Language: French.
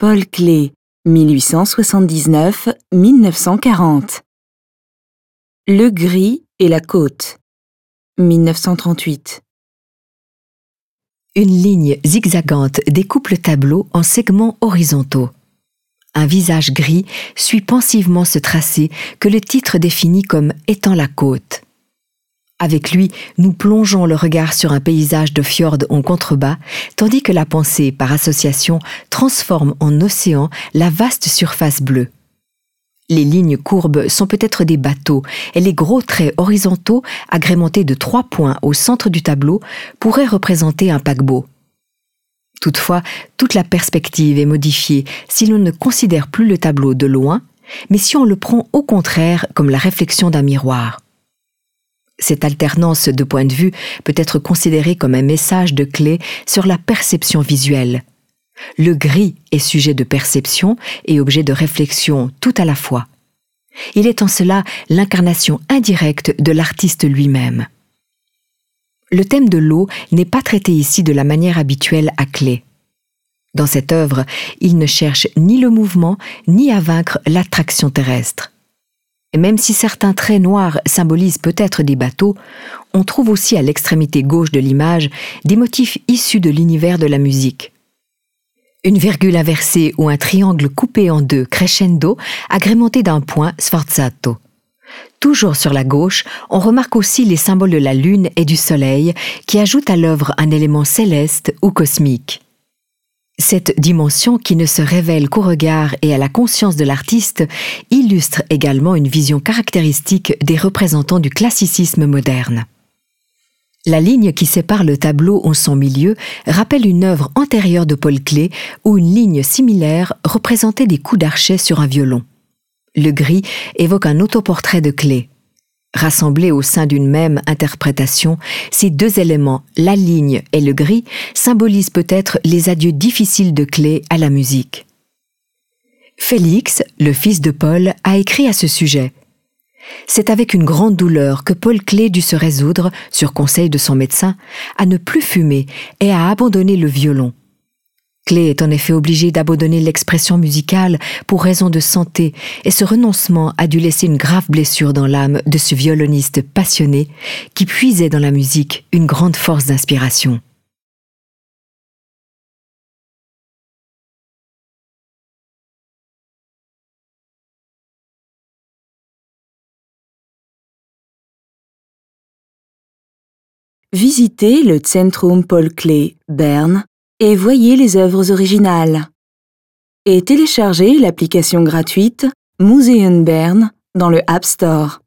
Paul Klee, 1879-1940. Le gris et la côte, 1938. Une ligne zigzagante découpe le tableau en segments horizontaux. Un visage gris suit pensivement ce tracé que le titre définit comme étant la côte. Avec lui, nous plongeons le regard sur un paysage de fjord en contrebas, tandis que la pensée, par association, transforme en océan la vaste surface bleue. Les lignes courbes sont peut-être des bateaux, et les gros traits horizontaux, agrémentés de trois points au centre du tableau, pourraient représenter un paquebot. Toutefois, toute la perspective est modifiée si l'on ne considère plus le tableau de loin, mais si on le prend au contraire comme la réflexion d'un miroir. Cette alternance de points de vue peut être considérée comme un message de clé sur la perception visuelle. Le gris est sujet de perception et objet de réflexion tout à la fois. Il est en cela l'incarnation indirecte de l'artiste lui-même. Le thème de l'eau n'est pas traité ici de la manière habituelle à clé. Dans cette œuvre, il ne cherche ni le mouvement ni à vaincre l'attraction terrestre. Même si certains traits noirs symbolisent peut-être des bateaux, on trouve aussi à l'extrémité gauche de l'image des motifs issus de l'univers de la musique. Une virgule inversée ou un triangle coupé en deux crescendo agrémenté d'un point sforzato. Toujours sur la gauche, on remarque aussi les symboles de la lune et du soleil qui ajoutent à l'œuvre un élément céleste ou cosmique. Cette dimension qui ne se révèle qu'au regard et à la conscience de l'artiste illustre également une vision caractéristique des représentants du classicisme moderne. La ligne qui sépare le tableau en son milieu rappelle une œuvre antérieure de Paul Klee où une ligne similaire représentait des coups d'archet sur un violon. Le gris évoque un autoportrait de Klee. Rassemblés au sein d'une même interprétation, ces deux éléments, la ligne et le gris, symbolisent peut-être les adieux difficiles de Clé à la musique. Félix, le fils de Paul, a écrit à ce sujet. C'est avec une grande douleur que Paul Clé dut se résoudre, sur conseil de son médecin, à ne plus fumer et à abandonner le violon. Clé est en effet obligé d'abandonner l'expression musicale pour raison de santé, et ce renoncement a dû laisser une grave blessure dans l'âme de ce violoniste passionné qui puisait dans la musique une grande force d'inspiration. Visitez le Centrum Paul Klee, Berne, et voyez les œuvres originales. Et téléchargez l'application gratuite Museum Bern dans le App Store.